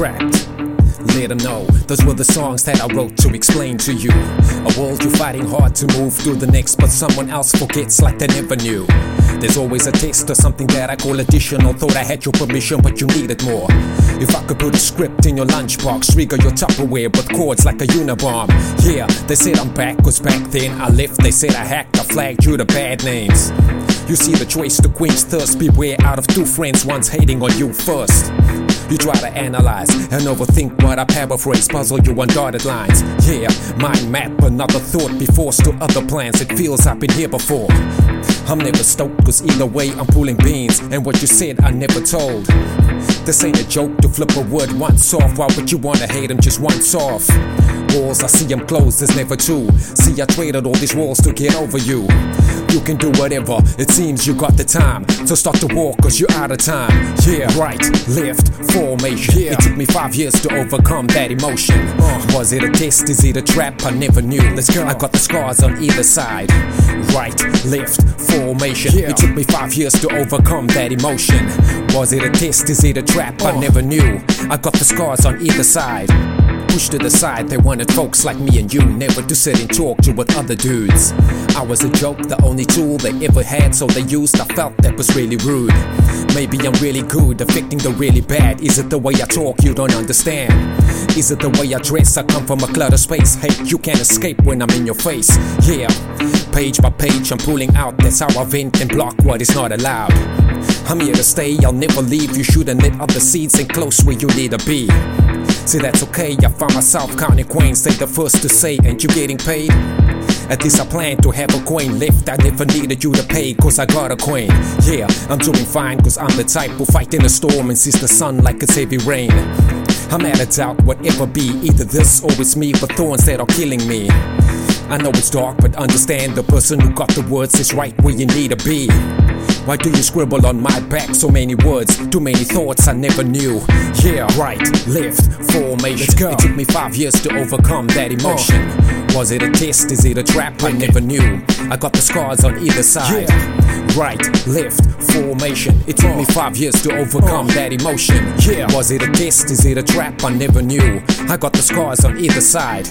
trapped. Let them know those were the songs that I wrote to explain to you. A world you're fighting hard to move through the next, but someone else forgets like they never knew. There's always a taste or something that I call additional. Thought I had your permission, but you needed more. If I could put a script in your lunchbox, trigger your Tupperware with chords like a Unabomb. Yeah, they said I'm back, cause back then I left. They said I hacked, I flagged you the bad names. You see the choice to quench thirst, beware out of two friends, one's hating on you first. You try to analyze and overthink what I paraphrase, puzzle you on dotted lines. Yeah, mind map, another thought before to other plans. It feels I've been here before. I'm never stoked, cause either way I'm pulling beans, and what you said I never told. This ain't a joke to flip a word once off. Why would you wanna hate him just once off? Walls, I see them closed, there's never two. See, I traded all these walls to get over you. You can do whatever, it seems you got the time. So start to walk, cause you're out of time. Yeah, right, left, formation. Yeah. It took me five years to overcome that emotion. Uh, was it a test? Is it a trap? I never knew. Let's go. I got the scars on either side. Right, left, formation. Yeah. It took me five years to overcome that emotion. Was it a test? Is it a trap? I never knew. I got the scars on either side. Pushed to the side, they wanted folks like me and you never to sit and talk to with other dudes. I was a joke, the only tool they ever had, so they used. I felt that was really rude. Maybe I'm really good, affecting the really bad. Is it the way I talk you don't understand? Is it the way I dress? I come from a clutter space. Hey, you can't escape when I'm in your face. Yeah, page by page, I'm pulling out. That's how I vent and block what is not allowed. I'm here to stay, I'll never leave. You shouldn't let other seeds in close where you need to be. See, that's okay, I find myself counting coins, they the first to say, ain't you getting paid? At least I plan to have a coin left. I never needed you to pay, cause I got a coin. Yeah, I'm doing fine, cause I'm the type who fight in a storm and sees the sun like it's heavy rain. I'm at a doubt, whatever be, either this or it's me, the thorns that are killing me. I know it's dark, but understand the person who got the words is right where you need to be. Why do you scribble on my back so many words? Too many thoughts I never knew. Yeah, right, left, formation. It took me five years to overcome that emotion. Was it a test? Is it a trap? I never knew. I got the scars on either side. Yeah. Right, left, formation. It took me five years to overcome that emotion. Yeah, was it a test? Is it a trap? I never knew. I got the scars on either side.